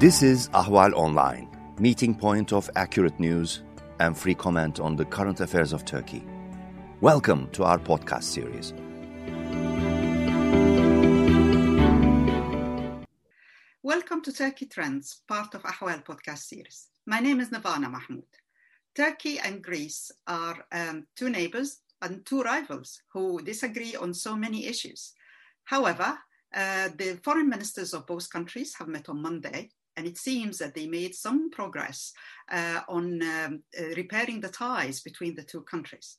This is Ahval Online, meeting point of accurate news and free comment on the current affairs of Turkey. Welcome to our podcast series. Welcome to Turkey Trends, part of Ahval podcast series. My name is Nervana Mahmoud. Turkey and Greece are um, two neighbors and two rivals who disagree on so many issues. However, uh, the foreign ministers of both countries have met on Monday, and it seems that they made some progress uh, on um, uh, repairing the ties between the two countries.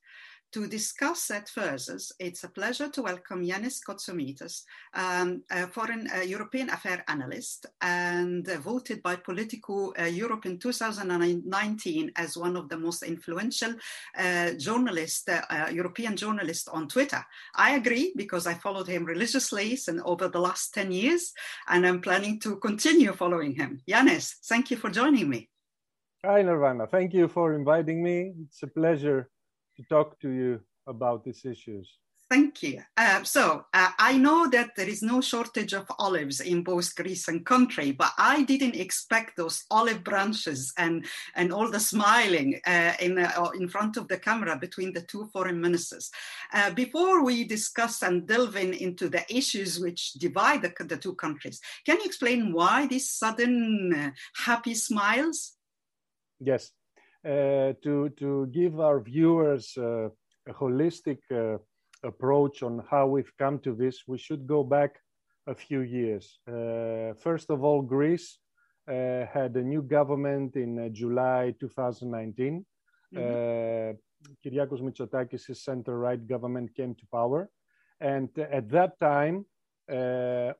To discuss that further, it's a pleasure to welcome Yanis Koutsomitis, um, a foreign uh, European affair analyst and uh, voted by Politico uh, Europe in 2019 as one of the most influential uh, journalists, uh, uh, European journalists on Twitter. I agree because I followed him religiously and over the last 10 years, and I'm planning to continue following him. Yanis, thank you for joining me. Hi, Nervana. Thank you for inviting me. It's a pleasure to talk to you about these issues. Thank you. Uh, so uh, I know that there is no shortage of olives in both Greece and country, but I didn't expect those olive branches and and all the smiling uh, in uh, in front of the camera between the two foreign ministers. Uh, before we discuss and delve in into the issues which divide the, the two countries, can you explain why these sudden uh, happy smiles? Yes. Uh, to to give our viewers uh, a holistic uh, approach on how we've come to this, we should go back a few years. first of all, Greece had a new government in July 2019. Mm-hmm. Kyriakos Mitsotakis' center-right government came to power, and at that time, uh,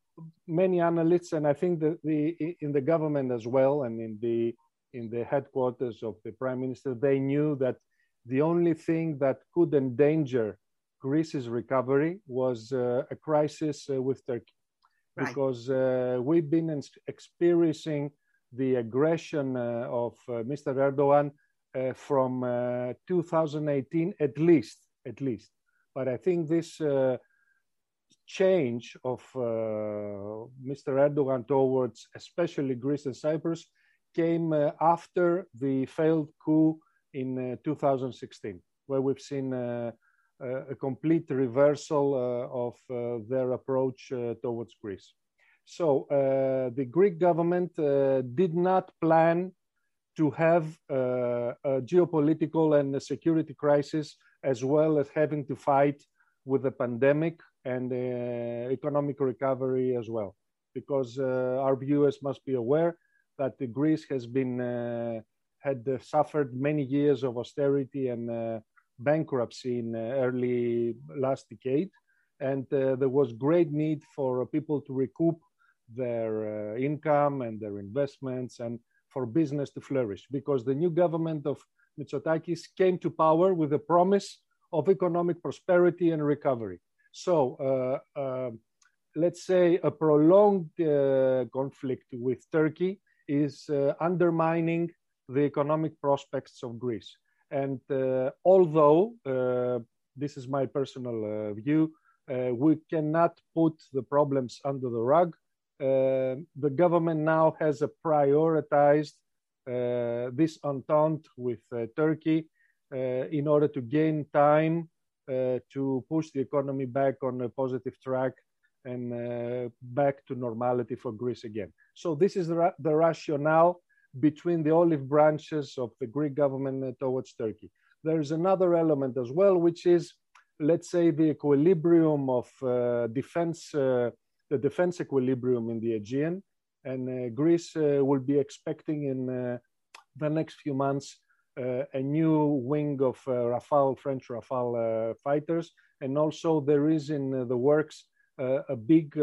many analysts, and I think that the in the government as well, and in the in the headquarters of the prime minister, they knew that the only thing that could endanger Greece's recovery was uh, a crisis uh, with Turkey. Right. Because uh, we've been experiencing the aggression uh, of uh, Mr. Erdogan uh, from 2018 at least, at least. But I think this change of Mr. Erdogan towards especially Greece and Cyprus came uh, after the failed coup in uh, 2016, where we've seen uh, a complete reversal of their approach towards Greece. So the Greek government did not plan to have a geopolitical and a security crisis, as well as having to fight with the pandemic and economic recovery as well. Because uh, our viewers must be aware that Greece has been uh, had uh, suffered many years of austerity and uh, bankruptcy in early last decade, and there was great need for people to recoup their income and their investments and for business to flourish because the new government of Mitsotakis came to power with a promise of economic prosperity and recovery. So, uh, uh, let's say a prolonged uh, conflict with Turkey is uh, undermining the economic prospects of Greece. And uh, although uh, this is my personal view, we cannot put the problems under the rug. the government now has prioritized this entente with Turkey in order to gain time uh, to push the economy back on a positive track and uh, back to normality for Greece again. So this is the, ra- the rationale between the olive branches of the Greek government towards Turkey. There is another element as well, which is, let's say, the equilibrium of uh, defense, uh, the defense equilibrium in the Aegean. And uh, Greece uh, will be expecting in uh, the next few months a new wing of Rafale, French Rafale fighters. And also, there is in the works a big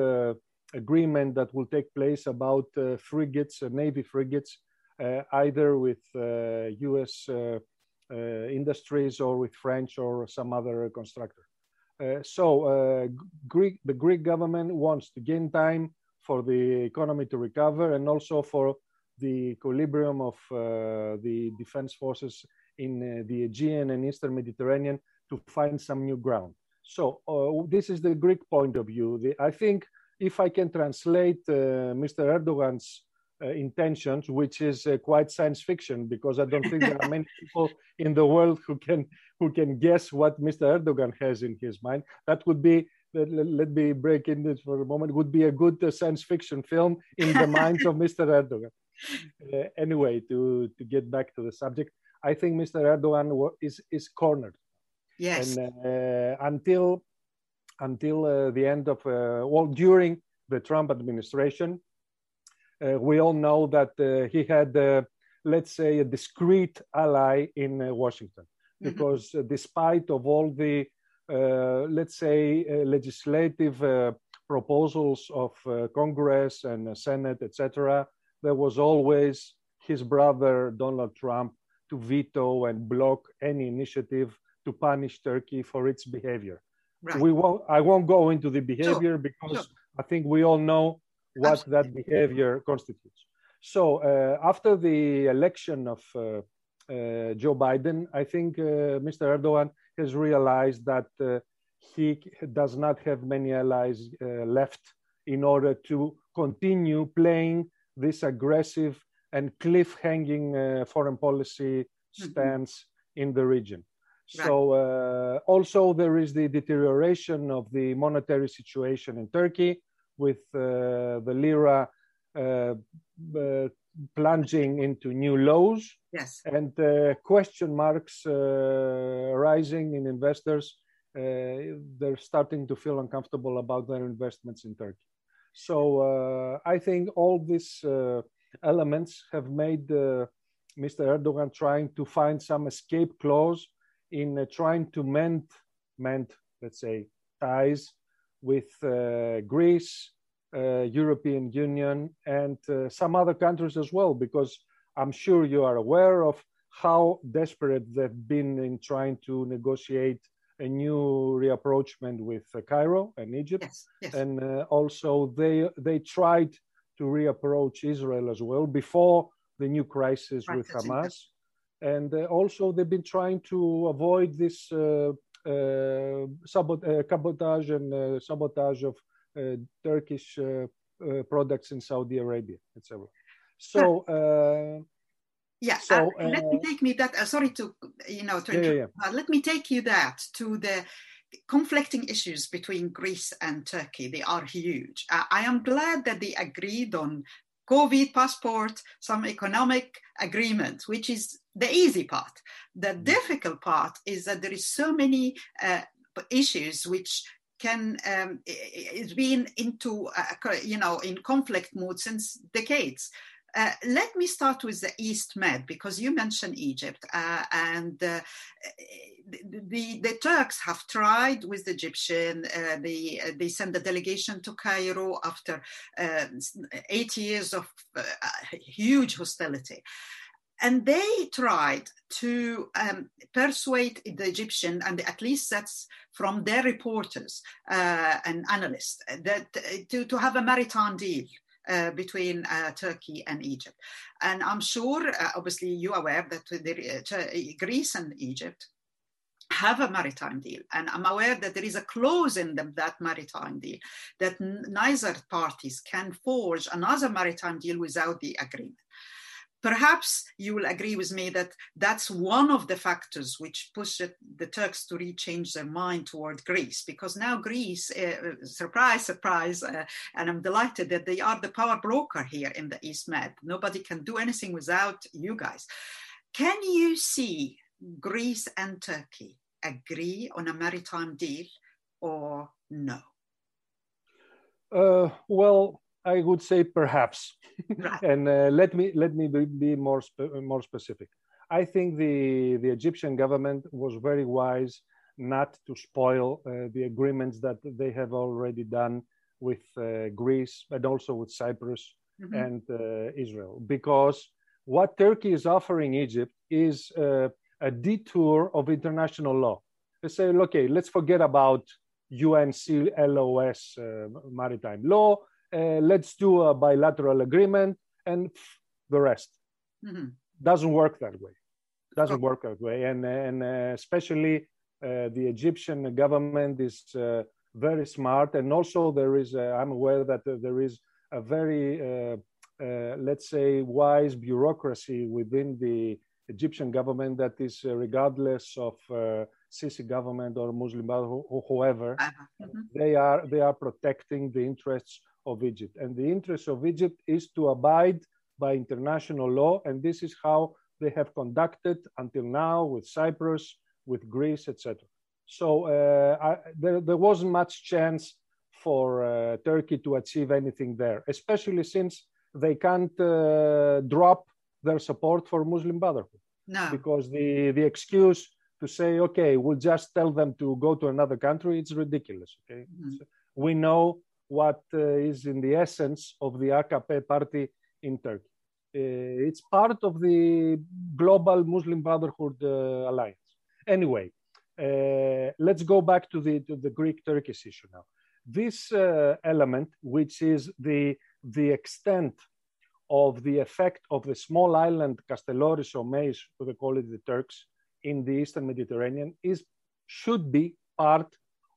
agreement that will take place about uh, frigates, uh, Navy frigates, uh, either with US industries or with French or some other constructor. so Greek, the Greek government wants to gain time for the economy to recover and also for the equilibrium of the defense forces in the Aegean and Eastern Mediterranean to find some new ground. So uh, this is the Greek point of view. The, I think if I can translate uh, Mr. Erdogan's uh, intentions, which is uh, quite science fiction because I don't think there are many people in the world who can who can guess what Mr. Erdogan has in his mind. That would be let, let me break in this for a moment. Would be a good uh, science fiction film in the minds of Mr. Erdogan. Uh, anyway, to to get back to the subject, I think Mr. Erdogan is is cornered. Yes. And uh, until until the end of well during the Trump administration, uh, we all know that uh, he had, uh, let's say, a discreet ally in Washington, mm-hmm. because despite of all the, let's say, legislative proposals of Congress and Senate, etc., there was always his brother Donald Trump to veto and block any initiative to punish Turkey for its behavior. Right. We won't. I won't go into the behavior sure. because sure. I think we all know what Absolutely. that behavior constitutes. So uh, after the election of uh, uh, Joe Biden, I think uh, Mr. Erdogan has realized that uh, he does not have many allies uh, left in order to continue playing this aggressive and cliff-hanging foreign policy mm-hmm. stance mm-hmm. in the region. Right. So uh, also there is the deterioration of the monetary situation in Turkey with uh, the lira uh, uh, plunging into new lows yes. and uh, question marks uh, rising in investors. they're starting to feel uncomfortable about their investments in Turkey. So I think all these elements have made Mr. Erdogan trying to find some escape clause in uh, trying to mend, mend, let's say, ties with uh, Greece, uh, European Union, and uh, some other countries as well, because I'm sure you are aware of how desperate they've been in trying to negotiate a new reapproachment with Cairo and Egypt, yes, yes. and uh, also they they tried to reapproach Israel as well before the new crisis right, with Hamas, and uh, also they've been trying to avoid this uh, uh, sabot- uh, cabotage and uh, sabotage of Turkish products in Saudi Arabia, etc. So. Yeah, so, uh, let me take me that. Uh, sorry to you know to yeah, yeah, yeah. let me take you that to the conflicting issues between Greece and Turkey. They are huge. Uh, I am glad that they agreed on COVID passport, some economic agreement, which is the easy part. The mm. difficult part is that there is so many uh, issues which can um, it's been into uh, you know in conflict mode since decades uh, let me start with the East Med because you mentioned Egypt, uh, and uh, the, the, Turks have tried with the Egyptian. Uh, they they sent a delegation to Cairo after uh, eight years of uh, huge hostility, and they tried to um, persuade the Egyptian, and at least that's from their reporters uh, and analysts, that to, to have a maritime deal. Uh, between uh, Turkey and Egypt. And I'm sure, uh, obviously, you're aware that the, uh, Greece and Egypt have a maritime deal. And I'm aware that there is a clause in them, that maritime deal that neither parties can forge another maritime deal without the agreement. Perhaps you will agree with me that that's one of the factors which pushed the Turks to rechange their mind toward Greece, because now Greece, uh, surprise, surprise, uh, and I'm delighted that they are the power broker here in the East Med. Nobody can do anything without you guys. Can you see Greece and Turkey agree on a maritime deal or no? Uh, well, I would say perhaps, and uh, let me let me be, more spe- more specific. I think the the Egyptian government was very wise not to spoil uh, the agreements that they have already done with uh, Greece and also with Cyprus mm-hmm. and uh, Israel, because what Turkey is offering Egypt is uh, a detour of international law. They say, okay, let's forget about UNCLOS uh, maritime law uh, let's do a bilateral agreement and the rest. Mm-hmm. doesn't work that way. Doesn't work that way. And and uh, especially uh, the egyptian government is uh, very smart. And also there is uh, i'm aware that there is a very uh, let's say, wise bureaucracy within the Egyptian government that is regardless of uh, Sisi government or Muslim or whoever, mm-hmm. they are they are protecting the interests of Egypt, and the interest of Egypt is to abide by international law, and this is how they have conducted until now with Cyprus, with Greece, etc. So uh, I, there, there wasn't much chance for uh, Turkey to achieve anything there, especially since they can't uh, drop their support for Muslim Brotherhood. No. Because the, the excuse to say, okay, we'll just tell them to go to another country, it's ridiculous. Okay, mm-hmm. so we know what uh, is in the essence of the AKP party in Turkey. Uh, it's part of the global Muslim Brotherhood uh, alliance. Anyway, let's go back to the to the Greek Turkish issue now. This element, which is the the extent of the effect of the small island Kastelloris or Meis, they call it the Turks, in the Eastern Mediterranean, is should be part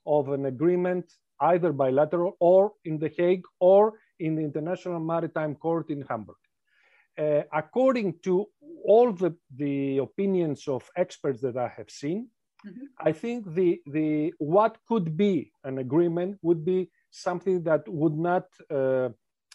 of an agreement either bilateral or in The Hague or in the International Maritime Court in Hamburg. Uh, according to all the, the opinions of experts that I have seen, mm-hmm. I think the, the what could be an agreement would be something that would not uh,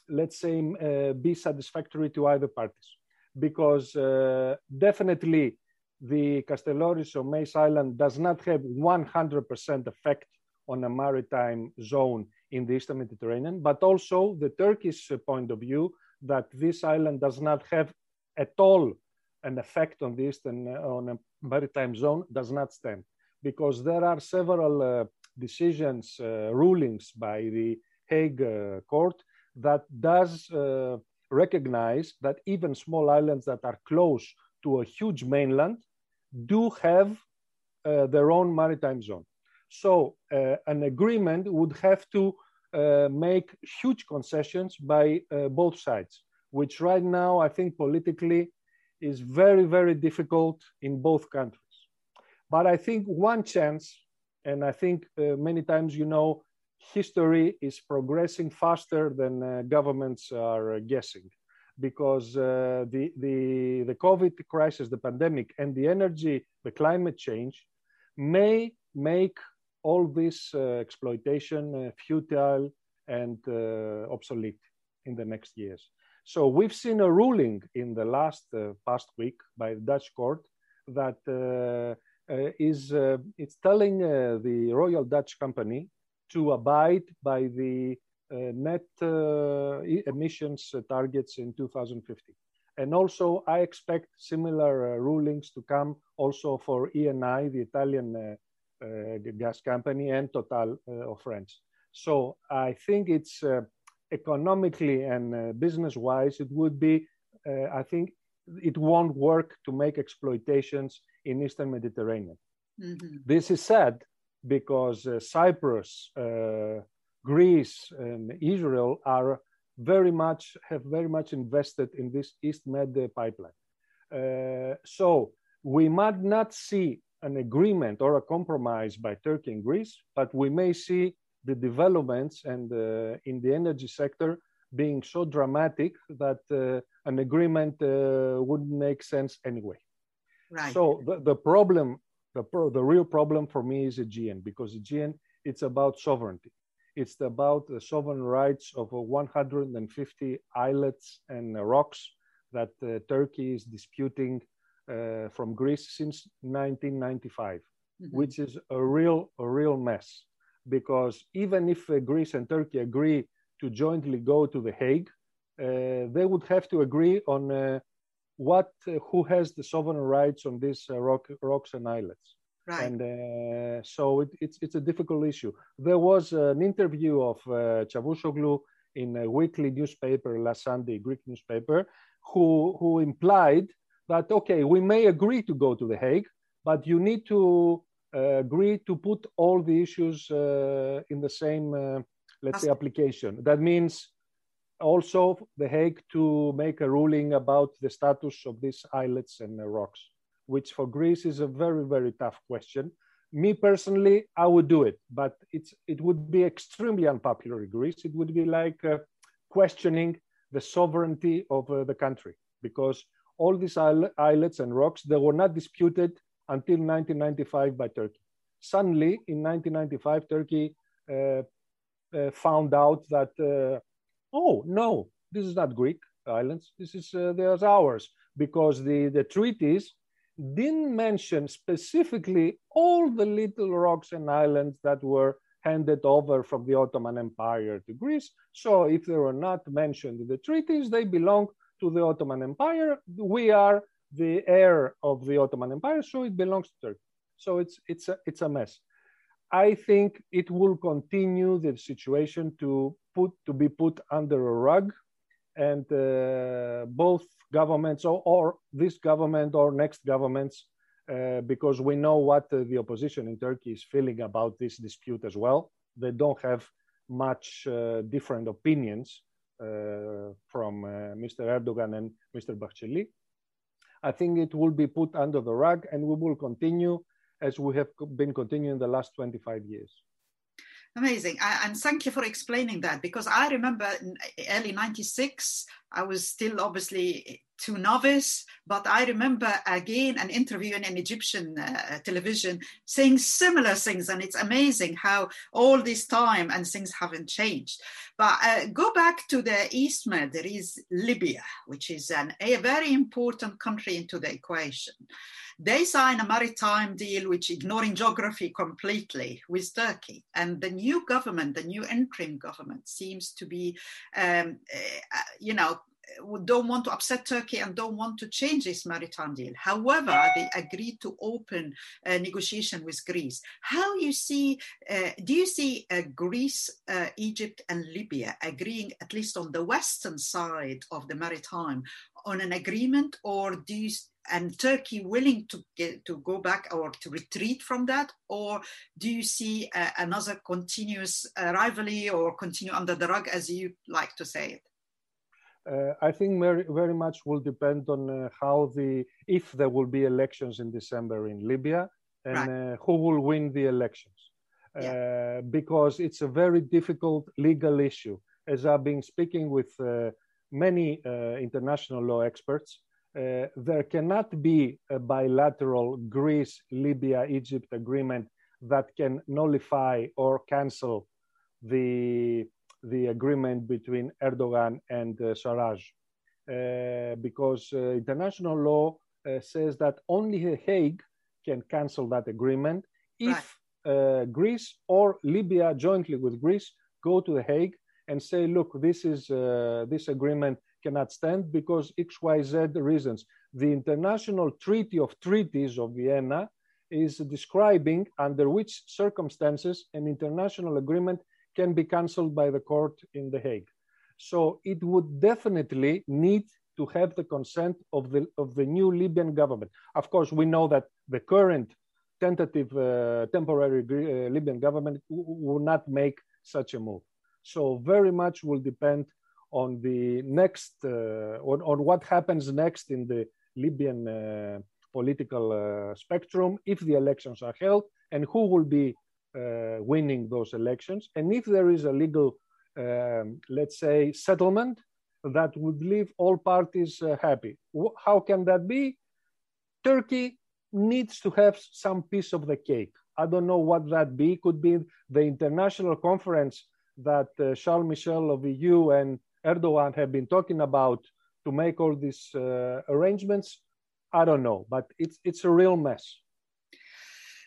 let's say, uh, be satisfactory to either parties. Because uh, definitely the Kastelloris or Meis Island does not have 100% effect on a maritime zone in the Eastern Mediterranean, but also the Turkish point of view that this island does not have at all an effect on the Eastern uh, on a maritime zone does not stand because there are several uh, decisions, uh, rulings by the Hague uh, court that does uh, recognize that even small islands that are close to a huge mainland do have uh, their own maritime zone. So uh, an agreement would have to uh, make huge concessions by uh, both sides, which right now I think politically is very, very difficult in both countries. But I think one chance, and I think uh, many times, you know, history is progressing faster than uh, governments are guessing because the, the, the COVID crisis, the pandemic, and the energy, the climate change may make all this uh, exploitation uh, futile and uh, obsolete in the next years. So we've seen a ruling in the last uh, past week by the Dutch court that is it's telling the Royal Dutch Company to abide by the uh, net uh, emissions targets in 2050. And also, I expect similar uh, rulings to come also for Eni, the Italian gas company, and Total of France. So I think it's economically and business-wise, it would be, I think, it won't work to make exploitations in Eastern Mediterranean. Mm-hmm. This is sad because uh, Cyprus, uh, Greece, and Israel are very much have very much invested in this East Med pipeline. Uh, so we might not see an agreement or a compromise by Turkey and Greece, but we may see the developments and uh, in the energy sector being so dramatic that uh, an agreement uh, wouldn't make sense anyway. Right. So the, the problem the, pro, the real problem for me is Aegean because Aegean, it's about sovereignty. It's about the sovereign rights of 150 islets and rocks that uh, Turkey is disputing uh, from Greece since 1995, mm-hmm. which is a real, a real mess. Because even if uh, Greece and Turkey agree to jointly go to The Hague, uh, they would have to agree on uh, what uh, who has the sovereign rights on these uh, rock, rocks and islets. Right. And uh, so it, it's it's a difficult issue. There was an interview of uh, Çavuşoğlu in a weekly newspaper last Sunday, Greek newspaper, who who implied that okay, we may agree to go to the Hague, but you need to uh, agree to put all the issues uh, in the same, uh, let's say, application. That means also The Hague to make a ruling about the status of these islets and rocks, which for Greece is a very, very tough question. Me personally, I would do it, but it's, it would be extremely unpopular in Greece. It would be like uh, questioning the sovereignty of uh, the country because all these islets and rocks they were not disputed until 1995 by Turkey. Suddenly, in 1995, Turkey uh, uh, found out that uh, oh no, this is not Greek islands. This is uh, ours because the the treaties didn't mention specifically all the little rocks and islands that were handed over from the Ottoman Empire to Greece. So if they were not mentioned in the treaties, they belong to the Ottoman Empire. We are the heir of the Ottoman Empire, so it belongs to Turkey. So it's it's a it's a mess. I think it will continue the situation to put to be put under a rug, and uh, both governments or, or, this government or next governments, uh, because we know what uh, the opposition in Turkey is feeling about this dispute as well. They don't have much uh, different opinions from uh, Mr. Erdogan and Mr. Bahçeli. I think it will be put under the rug, and we will continue as we have been continuing the last 25 years. Amazing. and thank you for explaining that because I remember in early 96, I was still obviously too novice, but I remember again an interview in an Egyptian uh, television saying similar things. And it's amazing how all this time and things haven't changed. But uh, go back to the East Med, there is Libya, which is an, a very important country into the equation. They sign a maritime deal which ignoring geography completely with Turkey. And the new government, the new interim government seems to be, um, uh, you know, don't want to upset Turkey and don't want to change this maritime deal. However, they agreed to open a negotiation with Greece. How you see? Uh, do you see uh, Greece, uh, Egypt, and Libya agreeing at least on the western side of the maritime on an agreement, or do you? And Turkey willing to get to go back or to retreat from that, or do you see uh, another continuous uh, rivalry or continue under the rug, as you like to say it? Uh, I think very, very much will depend on uh, how the if there will be elections in December in Libya and right. uh, who will win the elections, yeah. Uh, because it's a very difficult legal issue. As I've been speaking with many international law experts, uh, there cannot be a bilateral Greece, Libya, Egypt agreement that can nullify or cancel the, the agreement between Erdogan and uh, Sarraj. Uh, because uh, international law uh, says that only The Hague can cancel that agreement if right. Uh, Greece or Libya jointly with Greece go to The Hague and say, look, this is this agreement cannot stand because XYZ reasons. The International Treaty of Treaties of Vienna is describing under which circumstances an international agreement can be cancelled by the court in The Hague. So it would definitely need to have the consent of the, of the new Libyan government. Of course, we know that the current tentative uh, temporary uh, Libyan government will not make such a move. So very much will depend on the next uh, on, on what happens next in the Libyan uh, political uh, spectrum if the elections are held and who will be winning those elections and if there is a legal um, let's say settlement that would leave all parties happy. How can that be? Turkey needs to have some piece of the cake. I don't know what that be. Could be the international conference that uh, Charles Michel of EU and Erdogan have been talking about to make all these uh, arrangements, I don't know, but it's it's a real mess.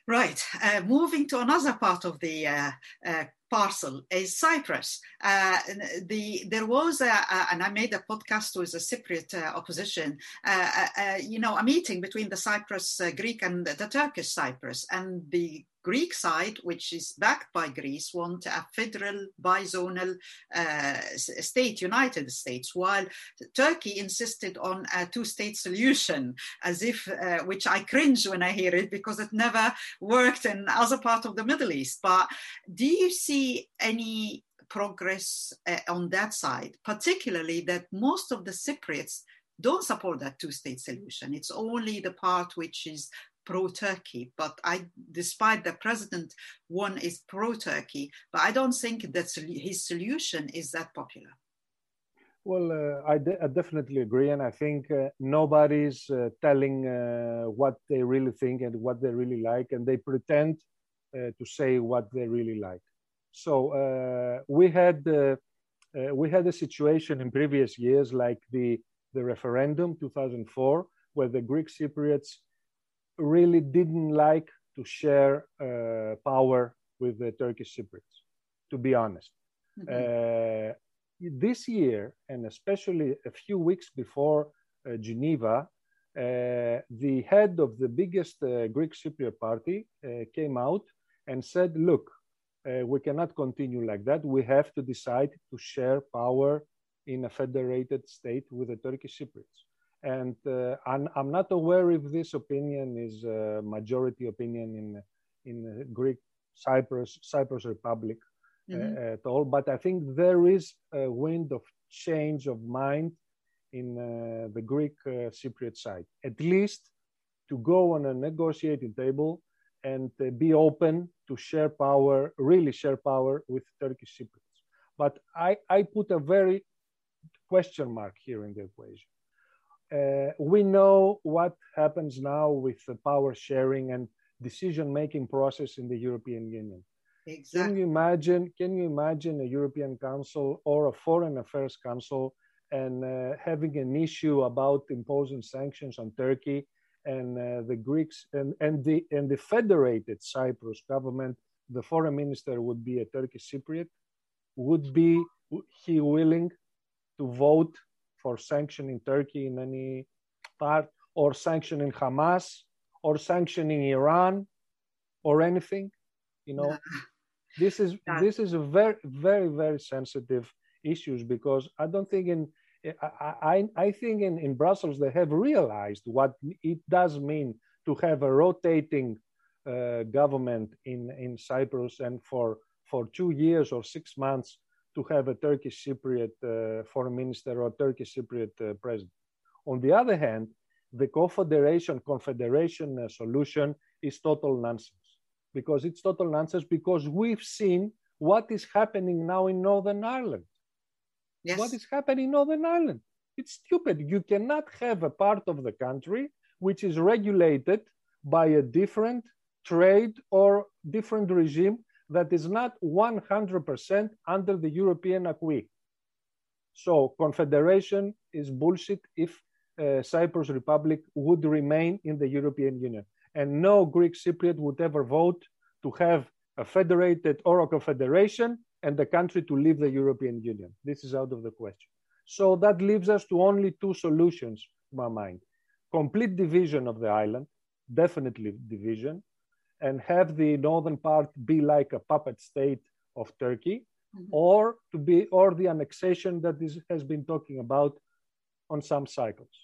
Right. Uh, moving to another part of the uh, uh, parcel is Cyprus. Uh, the there was a, a, and I made a podcast with the Cypriot uh, opposition. Uh, you know, a meeting between the Cyprus Greek and the Turkish Cyprus, and the Greek side, which is backed by Greece, want a federal bizonal uh, state, United States, while Turkey insisted on a two-state solution, as if, uh, which I cringe when I hear it because it never worked in other part of the Middle East. But do you see any progress uh, on that side, particularly that most of the Cypriots don't support that two-state solution. It's only the part which is pro-Turkey, but I, despite the president, one is pro-Turkey, but I don't think that his solution is that popular. Well, uh, I, de- I, definitely agree, and I think uh, nobody's uh, telling uh, what they really think and what they really like, and they pretend uh, to say what they really like. So uh, we had we had a situation in previous years, like the the referendum 2004, where the Greek Cypriots really didn't like to share power with the Turkish Cypriots. To be honest. Mm-hmm this year, and especially a few weeks before uh, Geneva, uh, the head of the biggest uh, Greek Cypriot party uh, came out and said, look, uh, we cannot continue like that. We have to decide to share power in a federated state with the Turkish Cypriots. And uh, I'm, I'm, not aware if this opinion is a majority opinion in, in Greek Cyprus, Cyprus Republic mm-hmm. at all. But I think there is a wind of change of mind in uh, the Greek uh, Cypriot side, at least to go on a negotiating table and uh, be open to share power, really share power with Turkish Cypriots. But I, I put a very question mark here in the equation. Uh, we know what happens now with the power sharing and decision making process in the European Union. Exactly. Can you imagine? Can you imagine a European Council or a Foreign Affairs Council and uh, having an issue about imposing sanctions on Turkey and uh, the Greeks and, and the and the federated Cyprus government? The foreign minister would be a Turkish Cypriot. Would be he willing to vote for sanctioning Turkey in any part, or sanctioning Hamas, or sanctioning Iran, or anything? You know, this is yeah. this is a very very very sensitive issues because I don't think in I, I, I think in, in Brussels they have realized what it does mean to have a rotating uh, government in, in Cyprus and for, for two years or six months to have a Turkish Cypriot uh, foreign minister or Turkish Cypriot uh, president. On the other hand, the confederation confederation uh, solution is total nonsense because it's total nonsense because we've seen what is happening now in Northern Ireland. Yes. What is happening in Northern Ireland? It's stupid. You cannot have a part of the country which is regulated by a different trade or different regime that is not 100% under the European acquis. So confederation is bullshit if uh, Cyprus Republic would remain in the European Union and no Greek Cypriot would ever vote to have a federated or a confederation and the country to leave the European Union. This is out of the question. So that leaves us to only two solutions, in my mind. Complete division of the island, definitely division, and have the northern part be like a puppet state of Turkey, mm-hmm. or to be or the annexation that is, has been talking about on some cycles.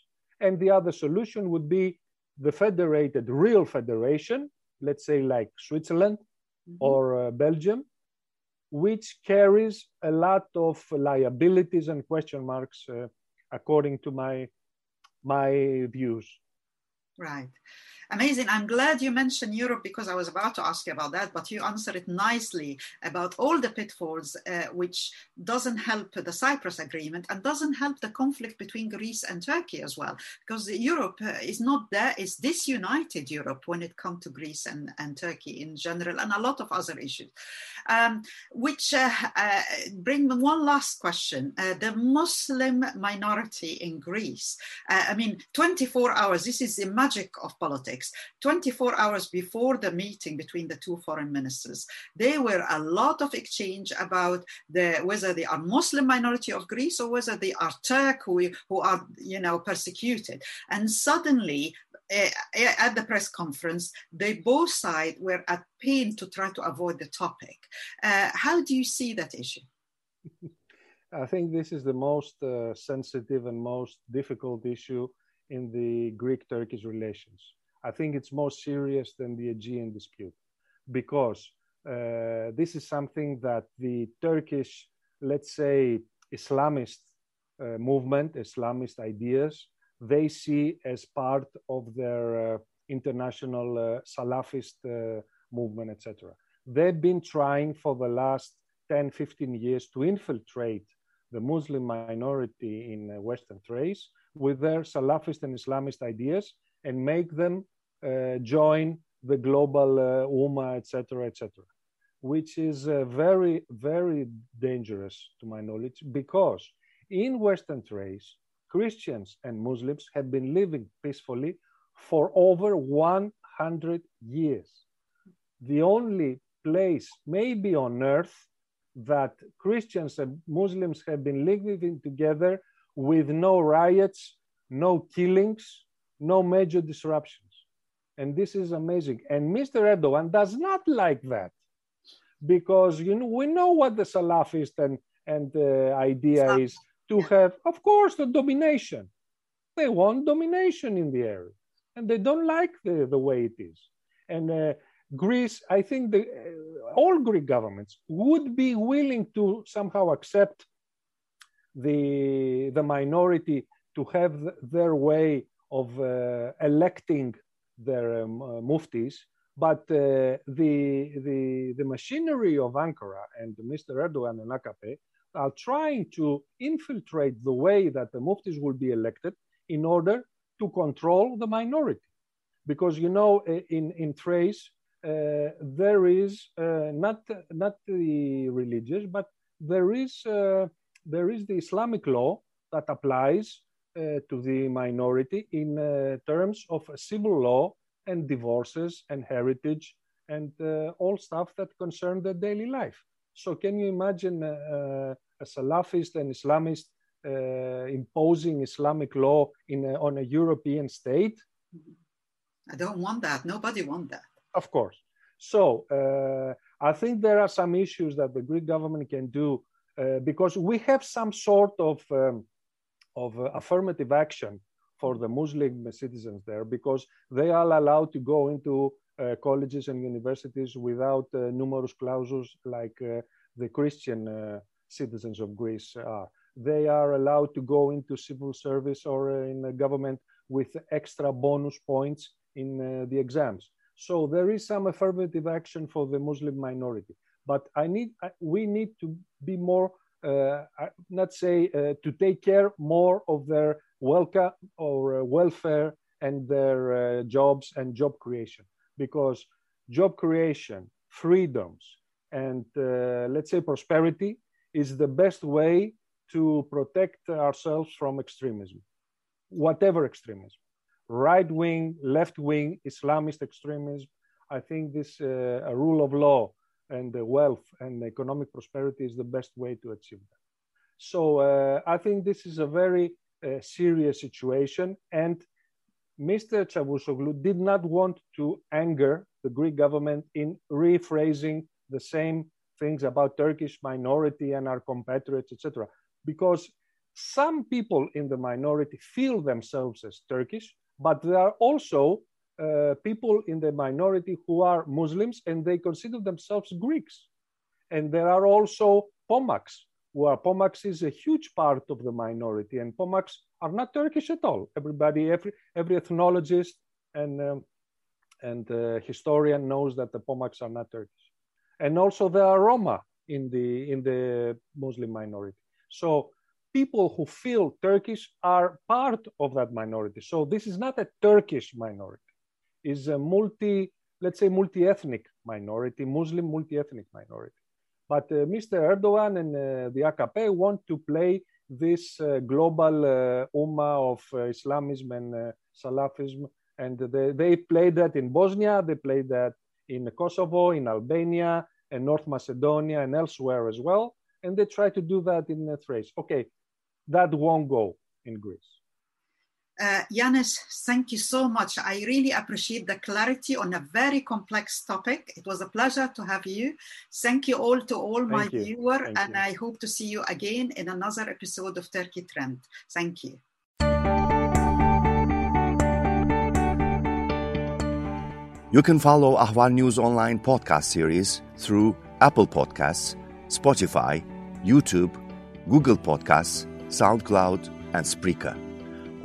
And the other solution would be the federated, real federation, let's say like Switzerland mm-hmm. or uh, Belgium, which carries a lot of liabilities and question marks, uh, according to my my views. Right. Amazing. I'm glad you mentioned Europe because I was about to ask you about that, but you answered it nicely about all the pitfalls, uh, which doesn't help the Cyprus agreement and doesn't help the conflict between Greece and Turkey as well, because Europe uh, is not there, it's disunited Europe when it comes to Greece and, and Turkey in general, and a lot of other issues. Um, which uh, uh bring me one last question. Uh, the Muslim minority in Greece, uh, I mean, 24 hours, this is the magic of politics 24 hours before the meeting between the two foreign ministers, there were a lot of exchange about the, whether they are Muslim minority of Greece or whether they are Turk who, who are, you know, persecuted. And suddenly, uh, at the press conference, they both sides were at pain to try to avoid the topic. Uh, how do you see that issue? I think this is the most uh, sensitive and most difficult issue in the Greek Turkish relations. I think it's more serious than the Aegean dispute because uh, this is something that the Turkish, let's say, Islamist uh, movement, Islamist ideas, they see as part of their uh, international uh, Salafist uh, movement, etc. They've been trying for the last 10, 15 years to infiltrate the Muslim minority in uh, Western Thrace with their Salafist and Islamist ideas and make them join the global uh, Ummah, etc., etc., which is uh, very, very dangerous to my knowledge because in Western Thrace, Christians and Muslims have been living peacefully for over 100 years. The only place, maybe on earth, that Christians and Muslims have been living together with no riots, no killings, no major disruptions. And this is amazing. And Mr. Erdogan does not like that because you know we know what the Salafist and and the idea is to have, of course, the domination. They want domination in the area, and they don't like the, the way it is. And uh, Greece, I think the, uh, all Greek governments would be willing to somehow accept the, the minority to have their way of uh, electing their um, uh, muftis. But uh, the, the, the machinery of Ankara and Mr. Erdogan and AKP are trying to infiltrate the way that the muftis will be elected in order to control the minority. Because, you know, in, in Thrace, uh, there is uh, not, not the religious, but there is, uh, there is the Islamic law that applies to the minority in uh, terms of civil law and divorces and heritage and uh, all stuff that concern their daily life. So can you imagine a Salafist and Islamist uh, imposing Islamic law in a, on a European state? I don't want that. Nobody wants that. Of course. So uh, I think there are some issues that the Greek government can do uh, because we have some sort of um, of uh, affirmative action for the Muslim citizens there because they are allowed to go into uh, colleges and universities without uh, numerous clauses like the Christian citizens of Greece are. They are allowed to go into civil service or in the government with extra bonus points in uh, the exams. So there is some affirmative action for the Muslim minority. But I need, we need to be more, uh, not say, uh, to take care more of their welfare or uh, welfare and their uh, jobs and job creation. Because job creation, freedoms, and uh, let's say prosperity is the best way to protect ourselves from extremism, whatever extremism, right wing, left wing, Islamist extremism. I think this uh, rule of law and the wealth and economic prosperity is the best way to achieve that. So uh, I think this is a very uh, serious situation, and Mr. Çavuşoğlu did not want to anger the Greek government in rephrasing the same things about Turkish minority and our compatriots, etc. Because some people in the minority feel themselves as Turkish, but there are also uh, people in the minority who are Muslims and they consider themselves Greeks. And there are also Pomaks, where Pomaks is a huge part of the minority, and Pomaks are not Turkish at all. Everybody, every, every ethnologist and, um, and uh, historian knows that the Pomaks are not Turkish and also there are Roma in the in the Muslim minority. So people who feel Turkish are part of that minority. So this is not a Turkish minority; it's a multi, let's say, multi-ethnic minority, Muslim multi-ethnic minority. But uh, Mr. Erdogan and uh, the AKP want to play this uh, global uh, ummah of uh, Islamism and uh, Salafism, and they, they played that in Bosnia, they played that in Kosovo, in Albania, and North Macedonia, and elsewhere as well. And they try to do that in Thrace. Okay, that won't go in Greece. Uh, Yanis, thank you so much. I really appreciate the clarity on a very complex topic. It was a pleasure to have you. Thank you all to all thank my viewers, and you. I hope to see you again in another episode of Turkey Trend. Thank you. You can follow Ahval News Online podcast series through Apple Podcasts, Spotify, YouTube, Google Podcasts, SoundCloud, and Spreaker.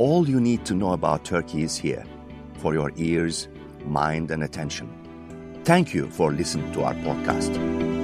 All you need to know about Turkey is here for your ears, mind, and attention. Thank you for listening to our podcast.